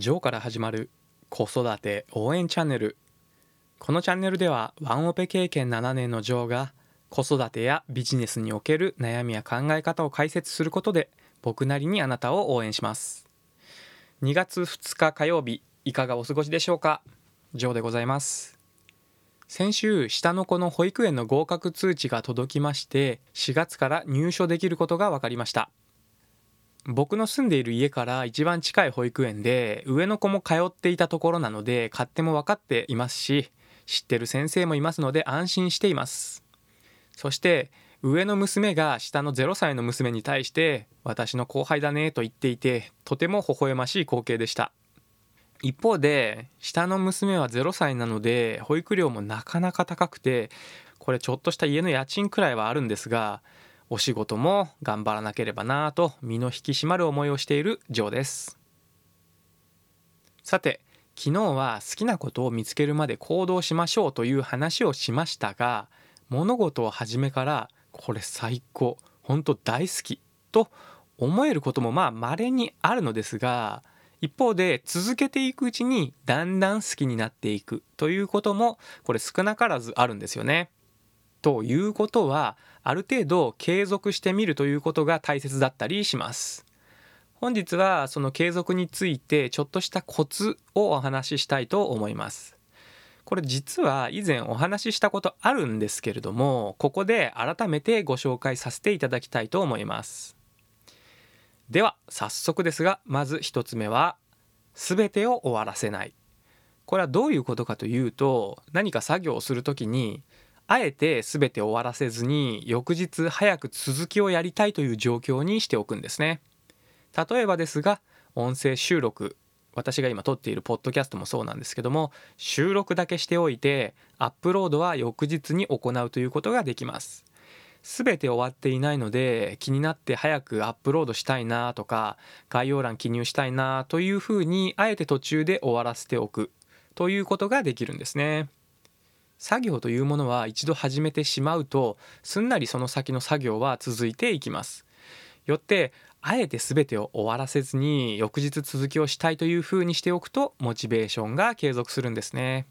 ジョーから始まる子育て応援チャンネル。このチャンネルではワンオペ経験7年のジョーが子育てやビジネスにおける悩みや考え方を解説することで僕なりにあなたを応援します。2月2日火曜日いかがお過ごしでしょうか？ジョーでございます。先週下の子の保育園の合格通知が届きまして4月から入所できることが分かりました。僕の住んでいる家から一番近い保育園で上の子も通っていたところなので勝手も分かっていますし知ってる先生もいますので安心していますそして上の娘が下の0歳の娘に対して私の後輩だねと言っていてとても微笑ましい光景でした一方で下の娘は0歳なので保育料もなかなか高くてこれちょっとした家の家賃くらいはあるんですがお仕事も頑張らなければなぁと身の引き締まる思いをしているジョーですさて昨日は好きなことを見つけるまで行動しましょうという話をしましたが物事を始めからこれ最高本当大好きと思えることもまあ稀にあるのですが一方で続けていくうちにだんだん好きになっていくということもこれ少なからずあるんですよね。ということはある程度継続してみるということが大切だったりします。本日はその継続についてちょっとしたコツをお話ししたいと思います。これ実は以前お話ししたことあるんですけれどもここで改めてご紹介させていただきたいと思います。では早速ですがまず1つ目は全てを終わらせない。これはどういうことかというと何か作業をする時にあえて全て終わらせずに翌日早く続きをやりたいという状況にしておくんですね。例えばですが音声収録私が今撮っているポッドキャストもそうなんですけども収録だけしておいてアップロードは翌日に行うということができます。全て終わっていないので気になって早くアップロードしたいなとか概要欄記入したいなというふうにあえて途中で終わらせておくということができるんですね。作業というものは一度始めてしまうとすんなりその先の作業は続いていきます。よってあえて全てを終わらせずに翌日続きをしたいというふうにしておくとモチベーションが継続するんですね。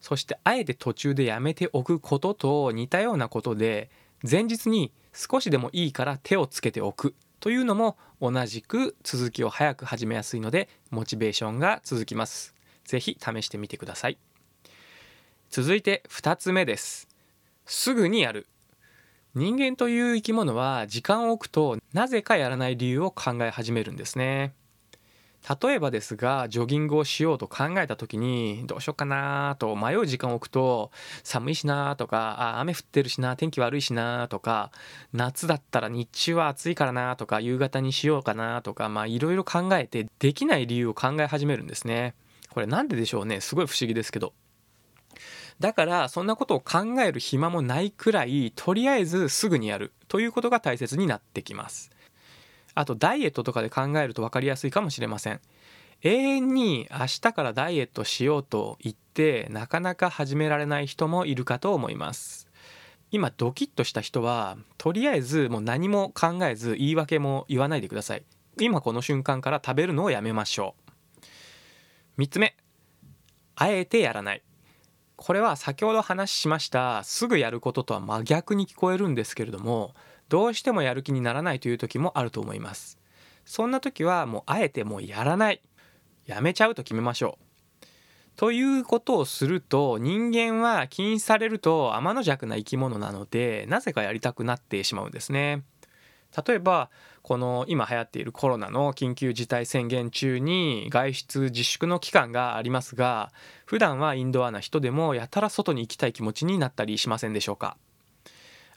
そしてあえて途中でやめておくことと似たようなことで前日に少しでもいいから手をつけておくというのも同じく続きを早く始めやすいのでモチベーションが続きます。是非試してみてください。続いて2つ目です。すぐにやる。人間という生き物は時間を置くとなぜかやらない理由を考え始めるんですね。例えばですがジョギングをしようと考えた時にどうしようかなと迷う時間を置くと寒いしなとかあ雨降ってるしな天気悪いしなとか夏だったら日中は暑いからなとか夕方にしようかなとかまあいろいろ考えてできない理由を考え始めるんですね。これなんででしょうね。すごい不思議ですけど。だからそんなことを考える暇もないくらいとりあえずすぐにやるということが大切になってきます。あとダイエットとかで考えると分かりやすいかもしれません。永遠に明日からダイエットしようと言ってなかなか始められない人もいるかと思います。今ドキッとした人はとりあえずもう何も考えず言い訳も言わないでください。今この瞬間から食べるのをやめましょう。3つ目。あえてやらない。これは先ほど話しましたすぐやることとは真逆に聞こえるんですけれどもどうしてもやる気にならないという時もあると思います。そんな時はもうあえてもうやらない。やめちゃうと決めましょう。ということをすると人間は禁止されると天の弱な生き物なのでなぜかやりたくなってしまうんですね。例えばこの今流行っているコロナの緊急事態宣言中に外出自粛の期間がありますが普段はインドアな人でもやたら外に行きたい気持ちになったりしませんでしょうか？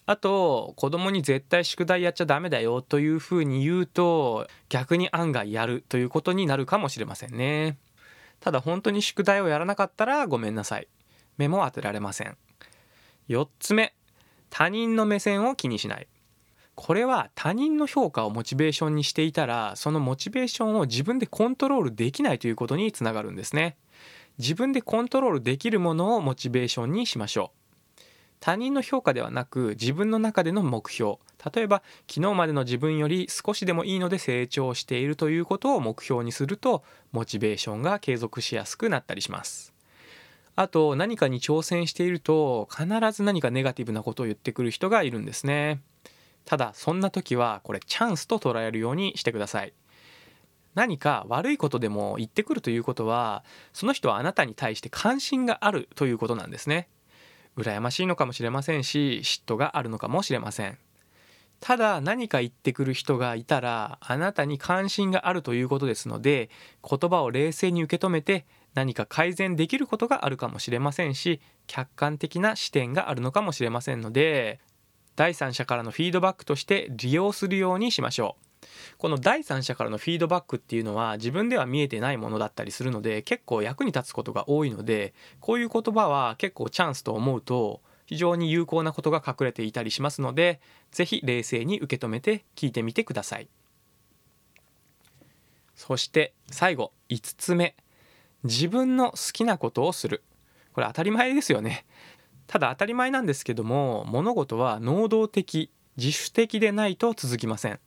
あと子供に絶対宿題やっちゃダメだよというふうに言うと逆に案外やるということになるかもしれませんね。ただ本当に宿題をやらなかったらごめんなさい。目も当てられません。4つ目他人の目線を気にしない。これは他人の評価をモチベーションにしていたらそのモチベーションを自分でコントロールできないということにつながるんですね。自分でコントロールできるものをモチベーションにしましょう。他人の評価ではなく自分の中での目標。例えば昨日までの自分より少しでもいいので成長しているということを目標にするとモチベーションが継続しやすくなったりします。あと何かに挑戦していると必ず何かネガティブなことを言ってくる人がいるんですね。ただそんな時はこれチャンスと捉えるようにしてください。何か悪いことでも言ってくるということはその人はあなたに対して関心があるということなんですね。羨ましいのかもしれませんし嫉妬があるのかもしれません。ただ何か言ってくる人がいたらあなたに関心があるということですので言葉を冷静に受け止めて何か改善できることがあるかもしれませんし客観的な視点があるのかもしれませんので第三者からのフィードバックとして利用するようにしましょう。この第三者からのフィードバックっていうのは自分では見えてないものだったりするので結構役に立つことが多いのでこういう言葉は結構チャンスと思うと非常に有効なことが隠れていたりしますので是非冷静に受け止めて聞いてみてください。そして最後5つ目。自分の好きなことをする。これ当たり前ですよね。ただ当たり前なんですけども物事は能動的自主的でないと続きません。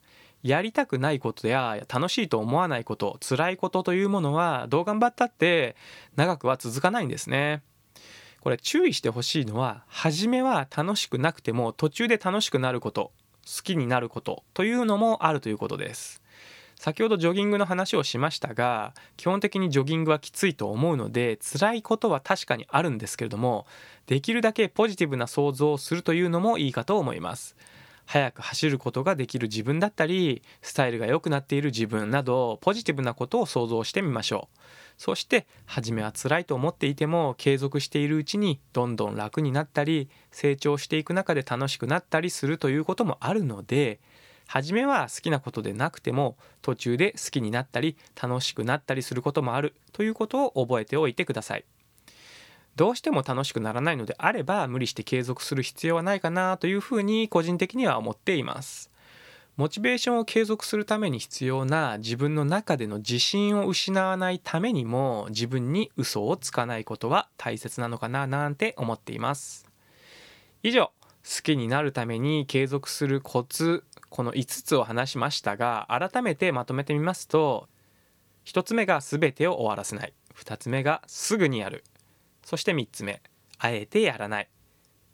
やりたくないことや楽しいと思わないこと辛いことというものはどう頑張ったって長くは続かないんですね。これ注意してほしいのは初めは楽しくなくても途中で楽しくなること好きになることというのもあるということです。先ほどジョギングの話をしましたが基本的にジョギングはきついと思うので辛いことは確かにあるんですけれどもできるだけポジティブな想像をするというのもいいかと思います。速く走ることができる自分だったりスタイルが良くなっている自分などポジティブなことを想像してみましょう。そして初めは辛いと思っていても継続しているうちにどんどん楽になったり成長していく中で楽しくなったりするということもあるので初めは好きなことでなくても途中で好きになったり楽しくなったりすることもあるということを覚えておいてください。どうしても楽しくならないのであれば無理して継続する必要はないかなというふうに個人的には思っています。モチベーションを継続するために必要な自分の中での自信を失わないためにも自分に嘘をつかないことは大切なのかななんて思っています。以上好きになるために継続するコツこの5つを話しましたが改めてまとめてみますと1つ目が全てを終わらせない。2つ目がすぐにやる。そして3つ目あえてやらない。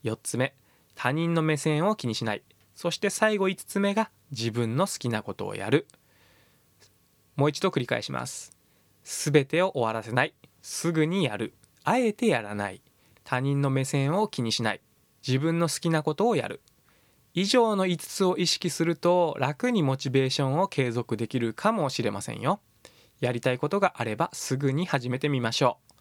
4つ目他人の目線を気にしない。そして最後5つ目が自分の好きなことをやる。もう一度繰り返します。すべてを終わらせない。すぐにやる。あえてやらない。他人の目線を気にしない。自分の好きなことをやる。以上の5つを意識すると楽にモチベーションを継続できるかもしれませんよやりたいことがあればすぐに始めてみましょう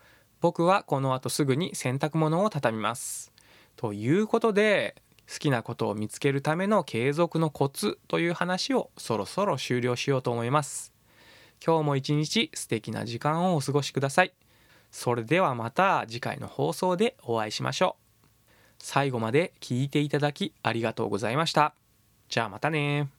僕はこの後すぐに洗濯物を畳みます。ということで好きなことを見つけるための継続のコツという話をそろそろ終了しようと思います。今日も一日素敵な時間をお過ごしください。それではまた次回の放送でお会いしましょう。最後まで聞いていただきありがとうございました。じゃあまたね